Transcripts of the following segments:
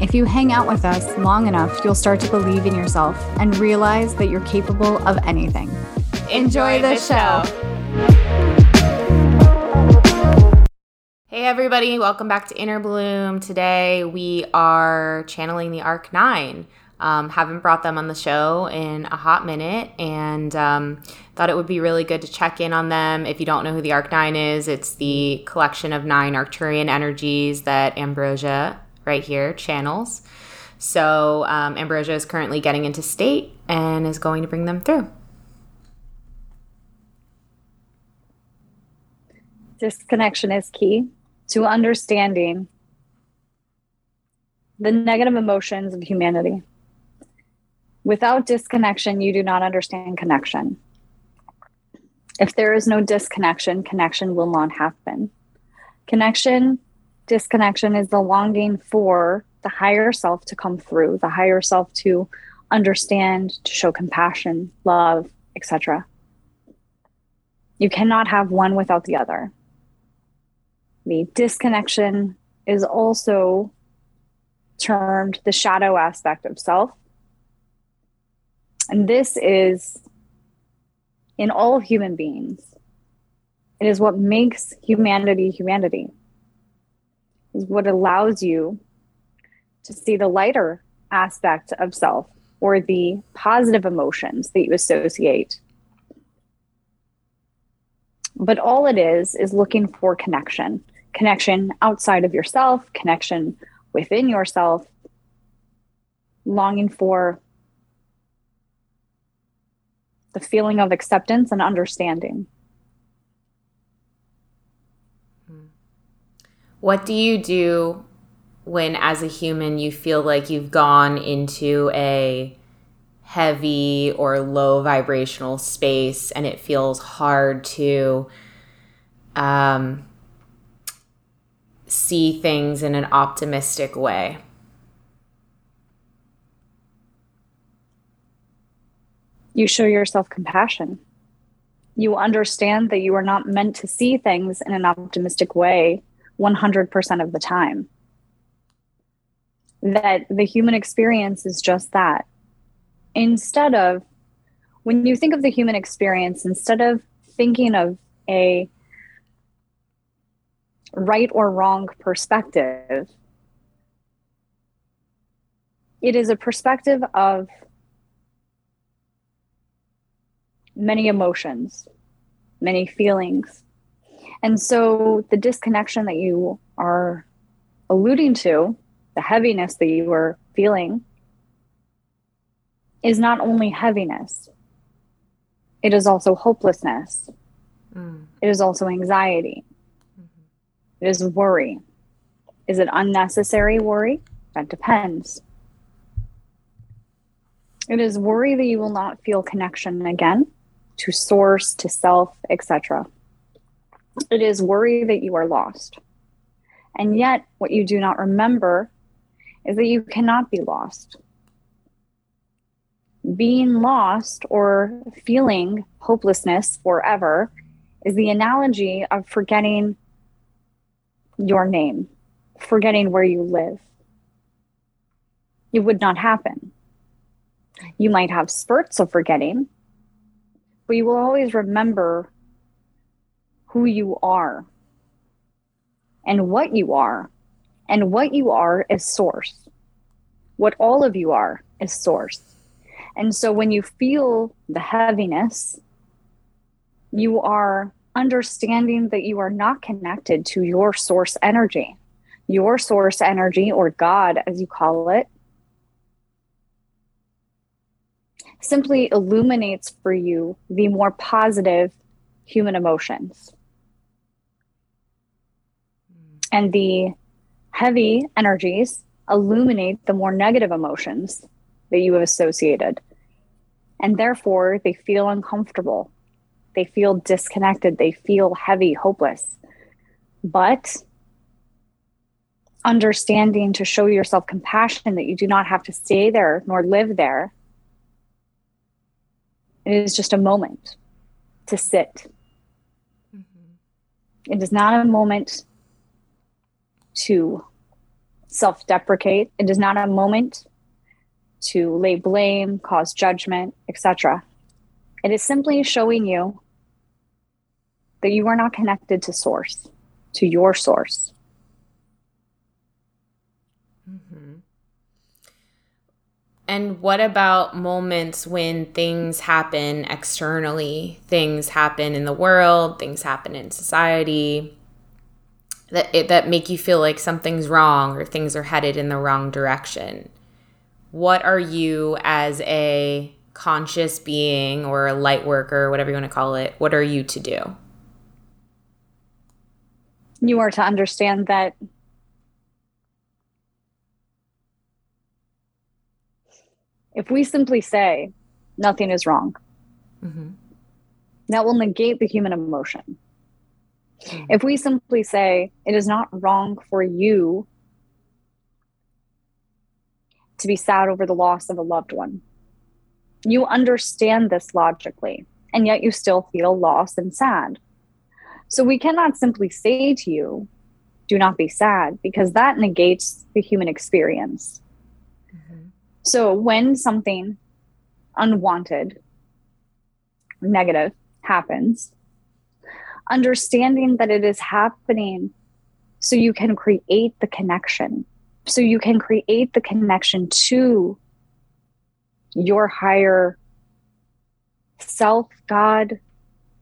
if you hang out with us long enough, you'll start to believe in yourself and realize that you're capable of anything. Enjoy, the, show. Hey, everybody, welcome back to Inner Bloom. Today we are channeling the Arc 9. Um, haven't brought them on the show in a hot minute and um, thought it would be really good to check in on them. If you don't know who the Arc 9 is, it's the collection of nine Arcturian energies that Ambrosia right here, channels. So um, Ambrosia is currently getting into state and is going to bring them through. Disconnection is key to understanding the negative emotions of humanity. Without disconnection, you do not understand connection. If there is no disconnection, connection will not happen. Connection disconnection is the longing for the higher self to come through, the higher self to understand, to show compassion, love, etc. You cannot have one without the other. The disconnection is also termed the shadow aspect of self. And this is in all human beings. It is what makes humanity humanity is what allows you to see the lighter aspect of self or the positive emotions that you associate. But all it is is looking for connection connection outside of yourself, connection within yourself, longing for the feeling of acceptance and understanding. What do you do when, as a human, you feel like you've gone into a heavy or low vibrational space and it feels hard to um, see things in an optimistic way? You show yourself compassion. You understand that you are not meant to see things in an optimistic way 100% of the time. That the human experience is just that. Instead of, when you think of the human experience, instead of thinking of a right or wrong perspective, it is a perspective of many emotions, many feelings, and so the disconnection that you are alluding to, the heaviness that you were feeling, is not only heaviness, it is also hopelessness. Mm. It is also anxiety. Mm-hmm. It is worry. Is it unnecessary worry? That depends. It is worry that you will not feel connection again to source, to self, etc. It is worry that you are lost. And yet, what you do not remember is that you cannot be lost. Being lost or feeling hopelessness forever is the analogy of forgetting your name, forgetting where you live. It would not happen. You might have spurts of forgetting, but you will always remember who you are and what you are. And what you are is source. What all of you are is source. And so when you feel the heaviness, you are understanding that you are not connected to your source energy. Your source energy, or God as you call it, simply illuminates for you the more positive human emotions. And the heavy energies illuminate the more negative emotions that you have associated. And therefore, they feel uncomfortable. They feel disconnected. They feel heavy, hopeless. But understanding to show yourself compassion that you do not have to stay there nor live there. It is just a moment to sit. Mm-hmm. It is not a moment to self deprecate. It is not a moment to lay blame, cause judgment, etc. It is simply showing you that you are not connected to source, to your source. Mm-hmm. And what about moments when things happen externally? Things happen in the world, things happen in society that it, that make you feel like something's wrong or things are headed in the wrong direction. What are you as a conscious being or a light worker, whatever you want to call it, what are you to do? You are to understand that if we simply say nothing is wrong, mm-hmm. that will negate the human emotion. Mm-hmm. If we simply say it is not wrong for you to be sad over the loss of a loved one, you understand this logically, and yet you still feel lost and sad. So we cannot simply say to you, do not be sad, because that negates the human experience. Mm-hmm. So when something unwanted, negative happens, understanding that it is happening so you can create the connection, so you can create the connection to your higher self, God,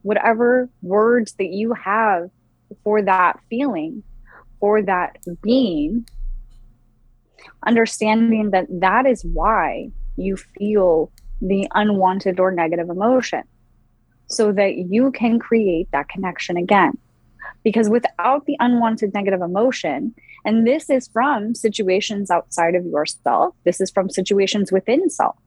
whatever words that you have for that feeling, for that being, understanding that that is why you feel the unwanted or negative emotion so that you can create that connection again. Because without the unwanted negative emotion, and this is from situations outside of yourself, this is from situations within self.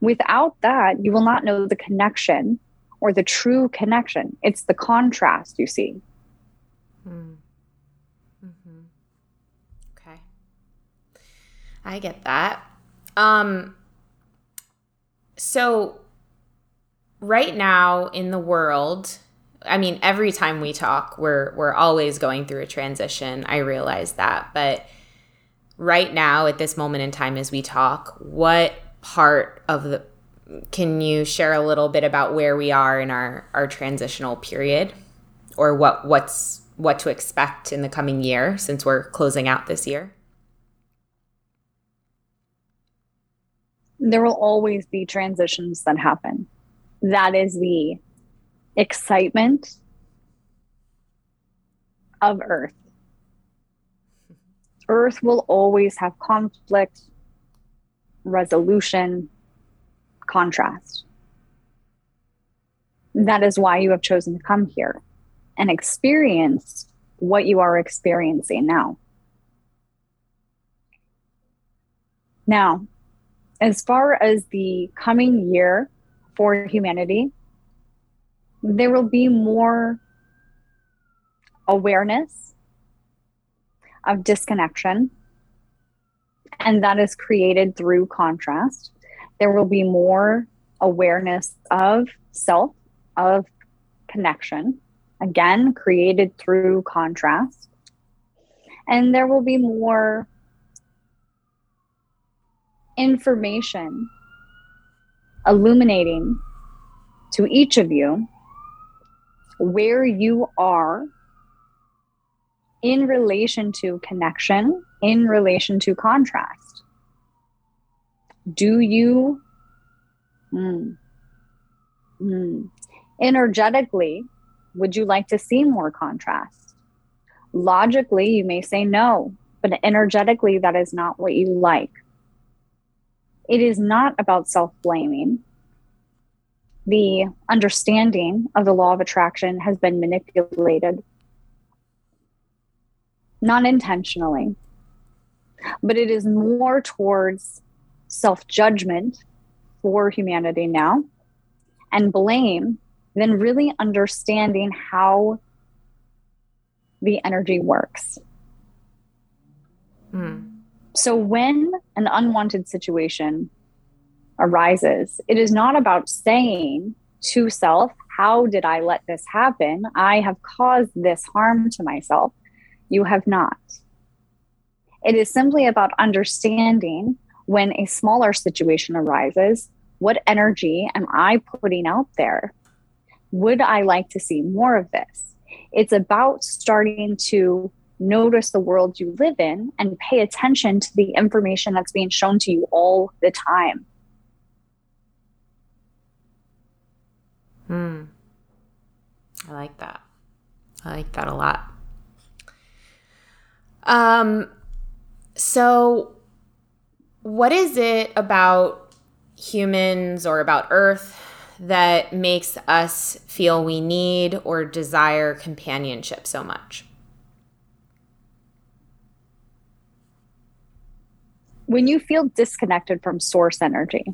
Without that, you will not know the connection or the true connection. It's the contrast you see. Mm. Mm-hmm. Okay. I get that. Um, so right now in the world, I mean, every time we talk, we're we're always going through a transition. I realize that, but right now at this moment in time as we talk, what part of the can you share a little bit about where we are in our our transitional period or what what's what to expect in the coming year since we're closing out this year? There will always be transitions that happen that is the excitement of Earth. Earth will always have conflict, resolution, contrast. That is why you have chosen to come here and experience what you are experiencing now. Now, as far as the coming year for humanity, there will be more awareness of disconnection, and that is created through contrast. There will be more awareness of self, of connection, again, created through contrast. And there will be more information illuminating to each of you where you are in relation to connection, in relation to contrast. Do you mm, mm, energetically would you like to see more contrast? Logically, you may say no, but energetically, that is not what you like. It is not about self blaming. The understanding of the law of attraction has been manipulated, not intentionally, but it is more towards self judgment for humanity now and blame than really understanding how the energy works. Hmm. So, when an unwanted situation arises, it is not about saying to self, How did I let this happen? I have caused this harm to myself. You have not. It is simply about understanding when a smaller situation arises, what energy am I putting out there? Would I like to see more of this? It's about starting to notice the world you live in and pay attention to the information that's being shown to you all the time. Hmm. I like that. I like that a lot. Um, so, what is it about humans or about Earth that makes us feel we need or desire companionship so much? When you feel disconnected from source energy,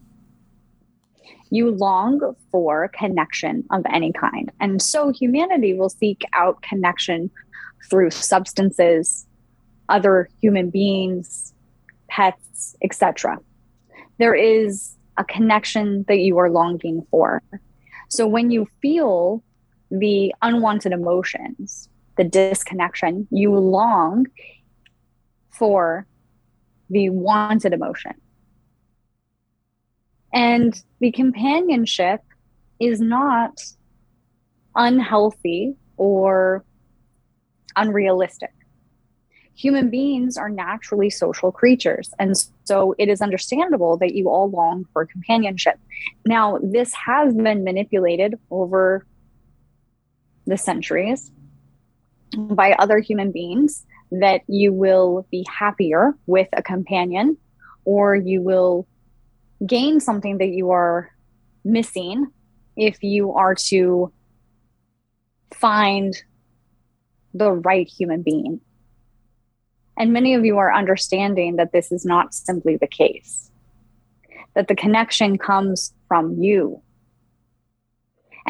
you long for connection of any kind. And so humanity will seek out connection through substances, other human beings, pets, etc. There is a connection that you are longing for. So when you feel the unwanted emotions, the disconnection, you long for the wanted emotion. And the companionship is not unhealthy or unrealistic human beings are naturally social creatures. And so it is understandable that you all long for companionship. Now, this has been manipulated over the centuries by other human beings that you will be happier with a companion or you will gain something that you are missing if you are to find the right human being. And many of you are understanding that this is not simply the case, that the connection comes from you,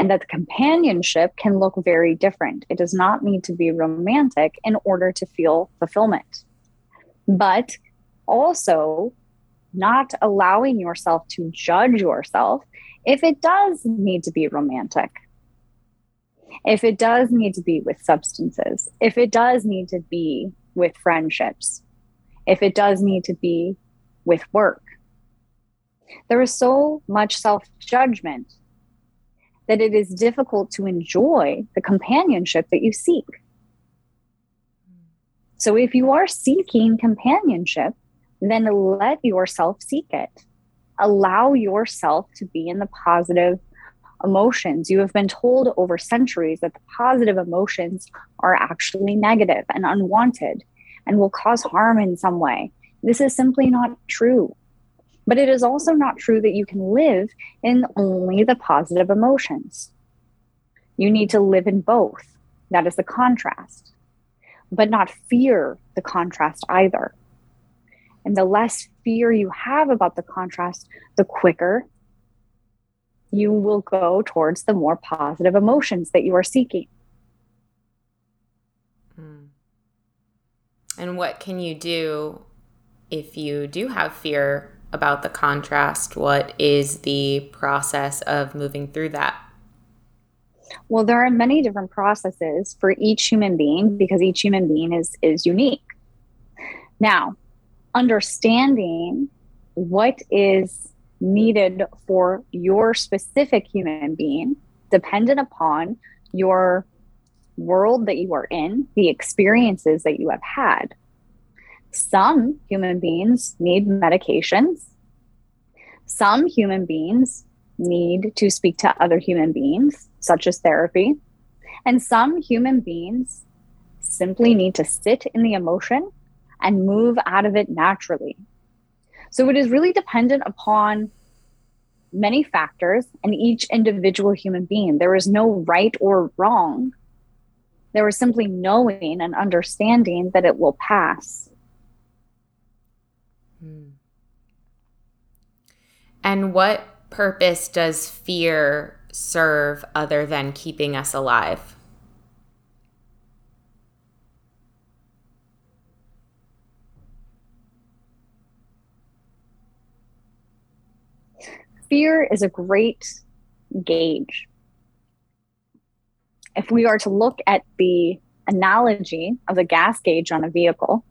and that companionship can look very different. It does not need to be romantic in order to feel fulfillment, but also not allowing yourself to judge yourself if it does need to be romantic if it does need to be with substances, if it does need to be with friendships, if it does need to be with work. There is so much self judgment that it is difficult to enjoy the companionship that you seek. So, if you are seeking companionship, then let yourself seek it. Allow yourself to be in the positive emotions. You have been told over centuries that the positive emotions are actually negative and unwanted and will cause harm in some way. This is simply not true. But it is also not true that you can live in only the positive emotions. You need to live in both. That is the contrast, but not fear the contrast either. And the less fear you have about the contrast, the quicker you will go towards the more positive emotions that you are seeking. Hmm. And what can you do if you do have fear about the contrast? What is the process of moving through that? Well, there are many different processes for each human being because each human being is is unique. Now, understanding what is needed for your specific human being, dependent upon your world that you are in, the experiences that you have had. Some human beings need medications. Some human beings need to speak to other human beings, such as therapy. And some human beings simply need to sit in the emotion and move out of it naturally. So it is really dependent upon many factors and each individual human being. There is no right or wrong. There is simply knowing and understanding that it will pass. Hmm. And what purpose does fear serve other than keeping us alive? Fear is a great gauge. If we are to look at the analogy of the gas gauge on a vehicle,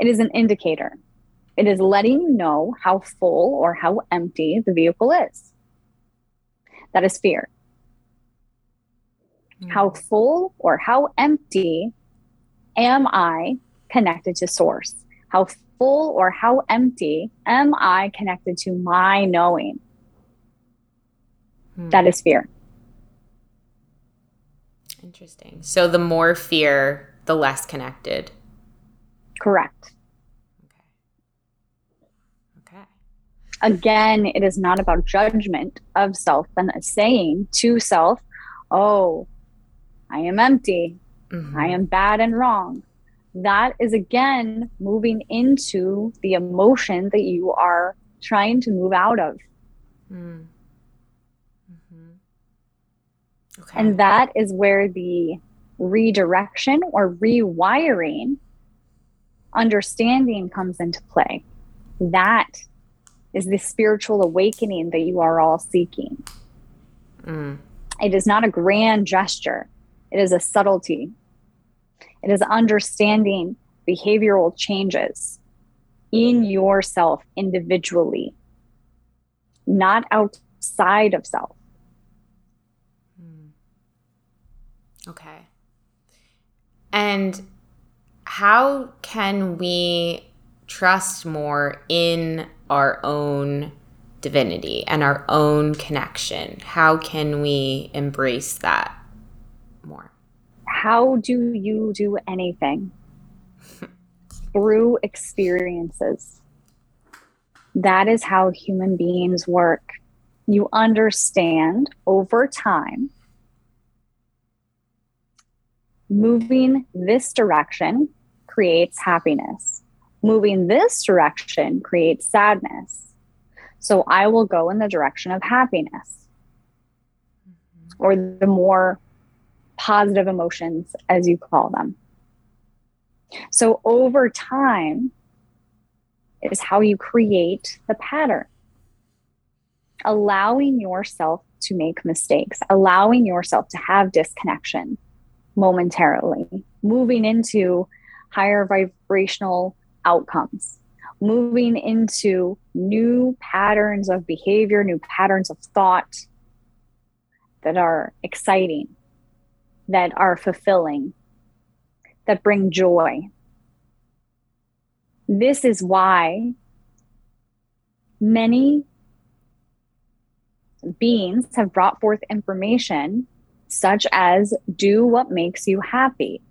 it is an indicator. It is letting you know how full or how empty the vehicle is. That is fear. Mm. How full or how empty am I connected to source? How full or how empty am I connected to my knowing? Mm. That is fear. Interesting. So the more fear, the less connected. Correct. Okay. Okay. Again, it is not about judgment of self and saying to self, oh, I am empty. Mm-hmm. I am bad and wrong. That is again moving into the emotion that you are trying to move out of. Mm. Mm-hmm. Okay. And that is where the redirection or rewiring understanding comes into play. That is the spiritual awakening that you are all seeking. Mm. It is not a grand gesture, it is a subtlety. It is understanding behavioral changes in yourself individually, not outside of self. Mm. Okay. And how can we trust more in our own divinity and our own connection? How can we embrace that more? How do you do anything? Through experiences. That is how human beings work. You understand over time moving this direction creates happiness moving this direction creates sadness. So I will go in the direction of happiness mm-hmm. or the more positive emotions, as you call them. So over time is how you create the pattern. Allowing yourself to make mistakes, allowing yourself to have disconnection momentarily, moving into higher vibrational outcomes, moving into new patterns of behavior, new patterns of thought that are exciting, that are fulfilling, that bring joy. This is why many beings have brought forth information such as do what makes you happy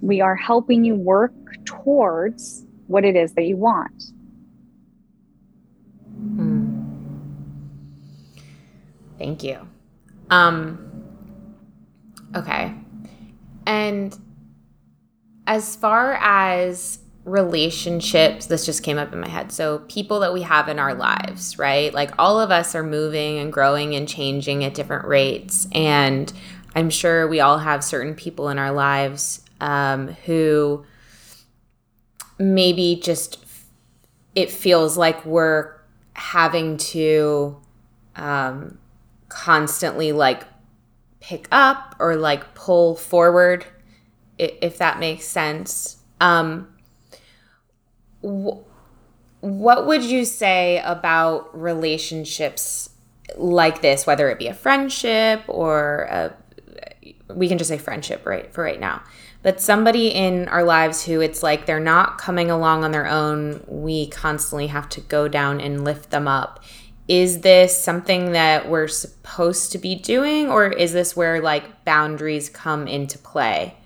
we are helping you work towards what it is that you want. Hmm. Thank you. Um, okay. And as far as relationships, this just came up in my head. So, people that we have in our lives, right? Like all of us are moving and growing and changing at different rates. And I'm sure we all have certain people in our lives um, who maybe just it feels like we're having to um, constantly like pick up or like pull forward, if that makes sense. Um, wh- what would you say about relationships like this, whether it be a friendship or a, we can just say friendship right for right now but somebody in our lives who it's like they're not coming along on their own we constantly have to go down and lift them up is this something that we're supposed to be doing or is this where like boundaries come into play?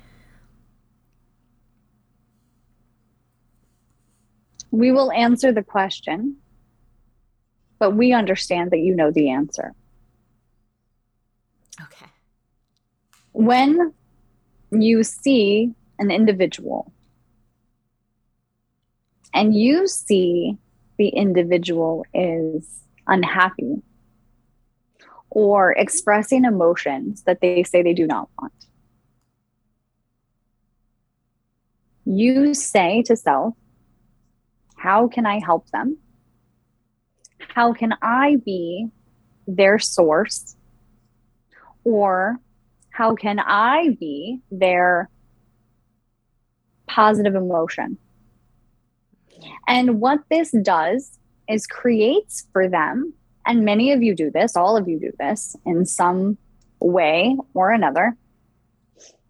We will answer the question, but we understand that you know the answer. Okay. When you see an individual and you see the individual is unhappy or expressing emotions that they say they do not want. You say to self, How can I help them? How can I be their source? Or how can I be their positive emotion? And what this does is creates for them, and many of you do this, all of you do this in some way or another.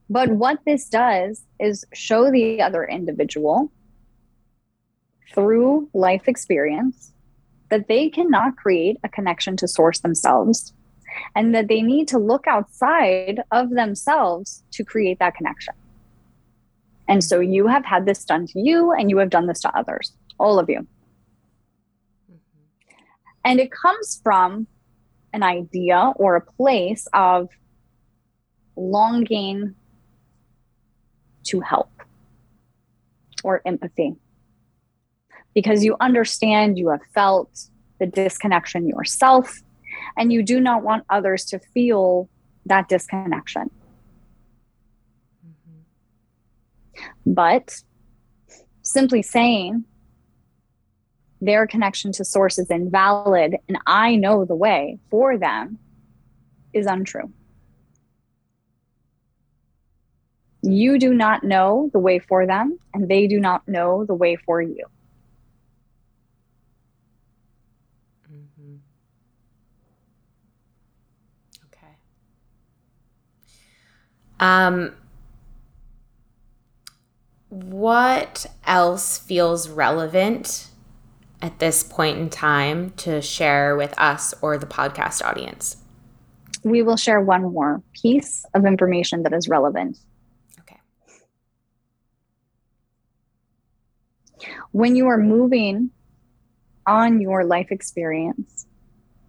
But what this does is show the other individual through life experience that they cannot create a connection to source themselves and that they need to look outside of themselves to create that connection. And so you have had this done to you and you have done this to others, all of you. Mm-hmm. And it comes from an idea or a place of longing to help or empathy. Because you understand, you have felt the disconnection yourself, and you do not want others to feel that disconnection. Mm-hmm. But simply saying, their connection to source is invalid and I know the way for them is untrue. You do not know the way for them, and they do not know the way for you. Mm-hmm. Okay. Um, what else feels relevant at this point in time to share with us or the podcast audience? We will share one more piece of information that is relevant. Okay. When you are moving on your life experience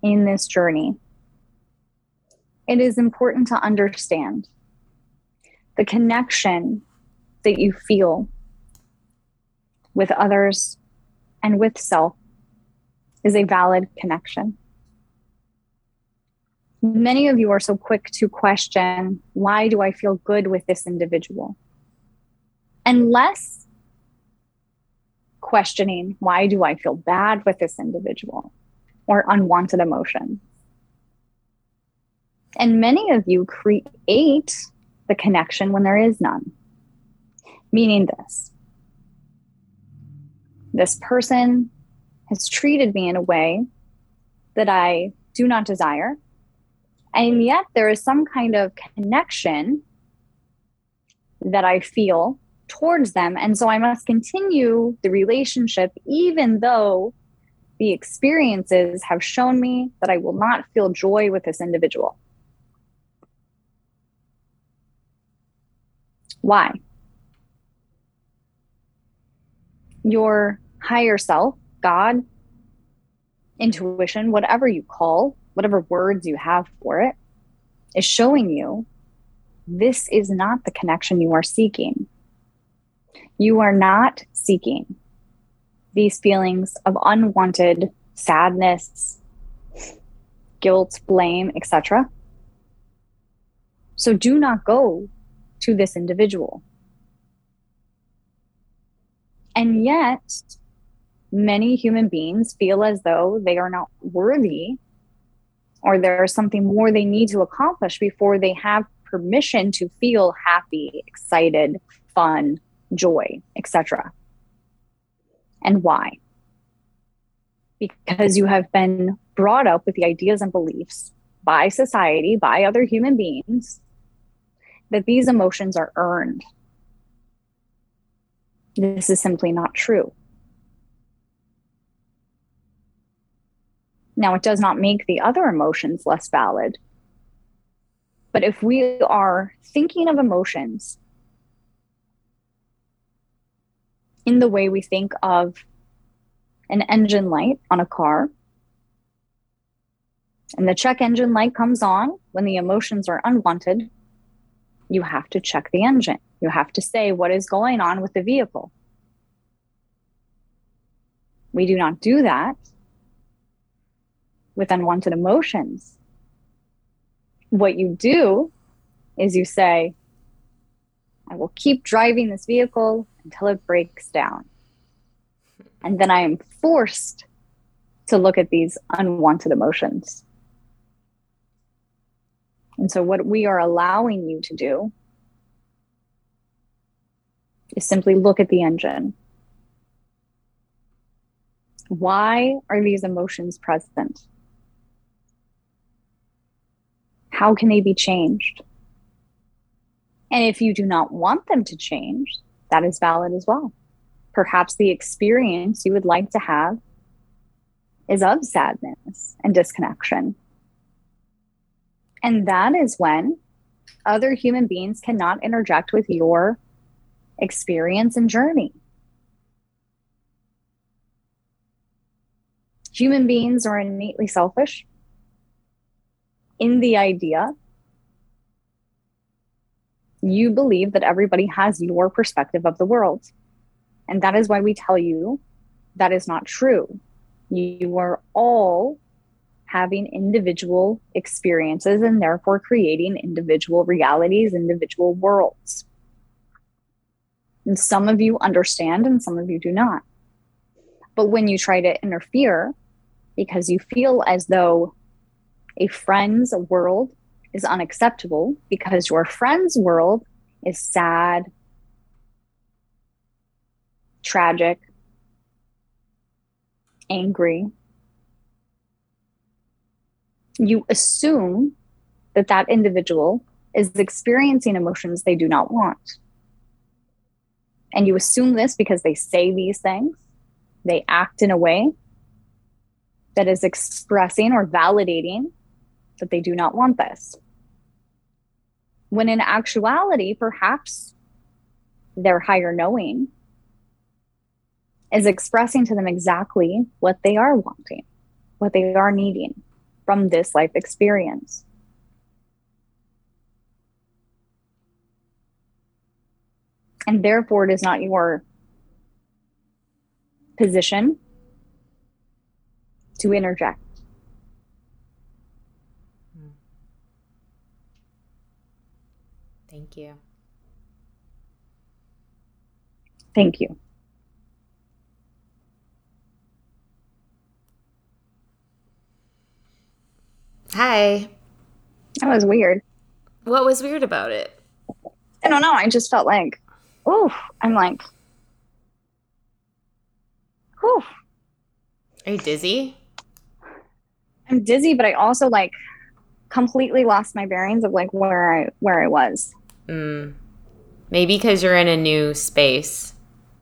in this journey, it is important to understand the connection that you feel with others and with self is a valid connection. Many of you are so quick to question why do I feel good with this individual? And less questioning why do I feel bad with this individual or unwanted emotion. And many of you create the connection when there is none. Meaning this this person has treated me in a way that I do not desire. And yet there is some kind of connection that I feel towards them. And so I must continue the relationship, even though the experiences have shown me that I will not feel joy with this individual. Why? Your higher self, God, intuition, whatever you call, whatever words you have for it, is showing you this is not the connection you are seeking. You are not seeking these feelings of unwanted sadness, guilt, blame, etc. So do not go to this individual. And yet, many human beings feel as though they are not worthy or there's something more they need to accomplish before they have permission to feel happy, excited, fun, joy, etc. And why? Because you have been brought up with the ideas and beliefs by society, by other human beings, that these emotions are earned. This is simply not true. Now, it does not make the other emotions less valid. But if we are thinking of emotions in the way we think of an engine light on a car, and the check engine light comes on when the emotions are unwanted, you have to check the engine. You have to say what is going on with the vehicle. We do not do that with unwanted emotions. What you do is you say, I will keep driving this vehicle until it breaks down. And then I am forced to look at these unwanted emotions. And so, what we are allowing you to do is simply look at the engine. Why are these emotions present? How can they be changed? And if you do not want them to change, that is valid as well. Perhaps the experience you would like to have is of sadness and disconnection. And that is when other human beings cannot interject with your experience and journey. Human beings are innately selfish in the idea you believe that everybody has your perspective of the world. And that is why we tell you that is not true. You are all having individual experiences and therefore creating individual realities, individual worlds. And some of you understand and some of you do not. But when you try to interfere because you feel as though a friend's world is unacceptable because your friend's world is sad, tragic, angry, you assume that that individual is experiencing emotions they do not want. And you assume this because they say these things, they act in a way that is expressing or validating that they do not want this. When in actuality, perhaps their higher knowing is expressing to them exactly what they are wanting, what they are needing from this life experience. And therefore, it is not your position to interject. Thank you. Thank you. Hi. That was weird. What was weird about it? I don't know. I just felt like, oh, I'm like, whew. Are you dizzy? I'm dizzy, but I also like completely lost my bearings of like where I where I was. Mm. Maybe because you're in a new space.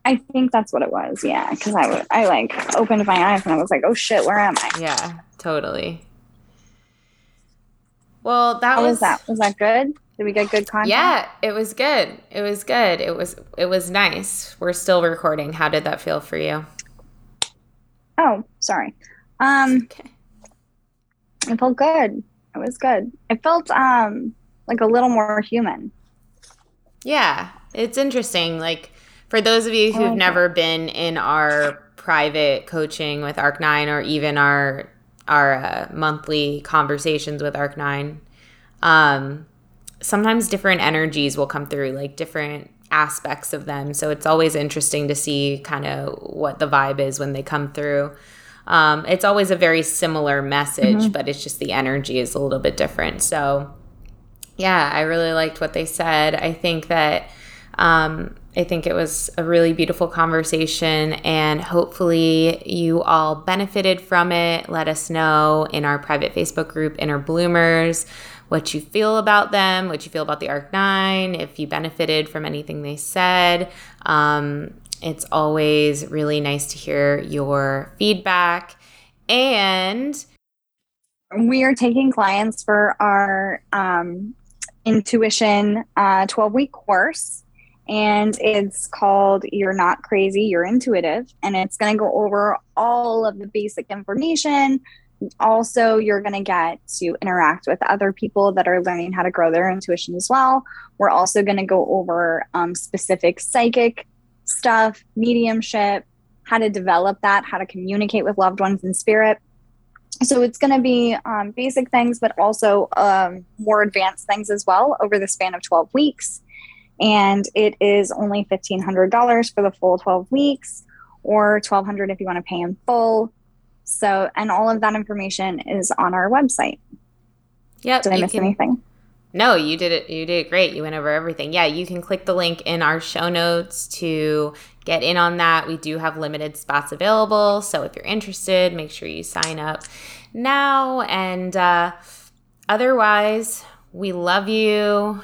I think that's what it was. Yeah, because I I like opened my eyes and I was like, oh shit, where am I? Yeah, totally. Well, that How was, was that? Was that good? Did we get good content? Yeah, it was good. It was good. It was it was nice. We're still recording. How did that feel for you? Oh, sorry. Um, Okay. it felt good. It was good. It felt um like a little more human. Yeah, it's interesting. Like for those of you who've never been in our private coaching with Arc Nine, or even our our uh, monthly conversations with Arc Nine, um, sometimes different energies will come through, like different aspects of them. So it's always interesting to see kind of what the vibe is when they come through. Um, it's always a very similar message, but it's just the energy is a little bit different. So yeah, I really liked what they said. I think that um, I think it was a really beautiful conversation, and hopefully you all benefited from it. Let us know in our private Facebook group, Inner Bloomers, what you feel about them, what you feel about the Arc Nine, if you benefited from anything they said. Um, it's always really nice to hear your feedback. And we are taking clients for our um, intuition uh, 12 week course and it's called You're Not Crazy, You're Intuitive. And it's going to go over all of the basic information. Also, you're going to get to interact with other people that are learning how to grow their intuition as well. We're also going to go over um, specific psychic stuff, mediumship, how to develop that, how to communicate with loved ones in spirit. So it's going to be um, basic things, but also um, more advanced things as well over the span of 12 weeks and it is only $1500 for the full 12 weeks or 1200 if you want to pay in full. So and all of that information is on our website. Yep did i miss can, anything? No you did it you did it great. You went over everything. Yeah you can click the link in our show notes to get in on that. We do have limited spots available. So if you're interested make sure you sign up now. And uh, otherwise we love you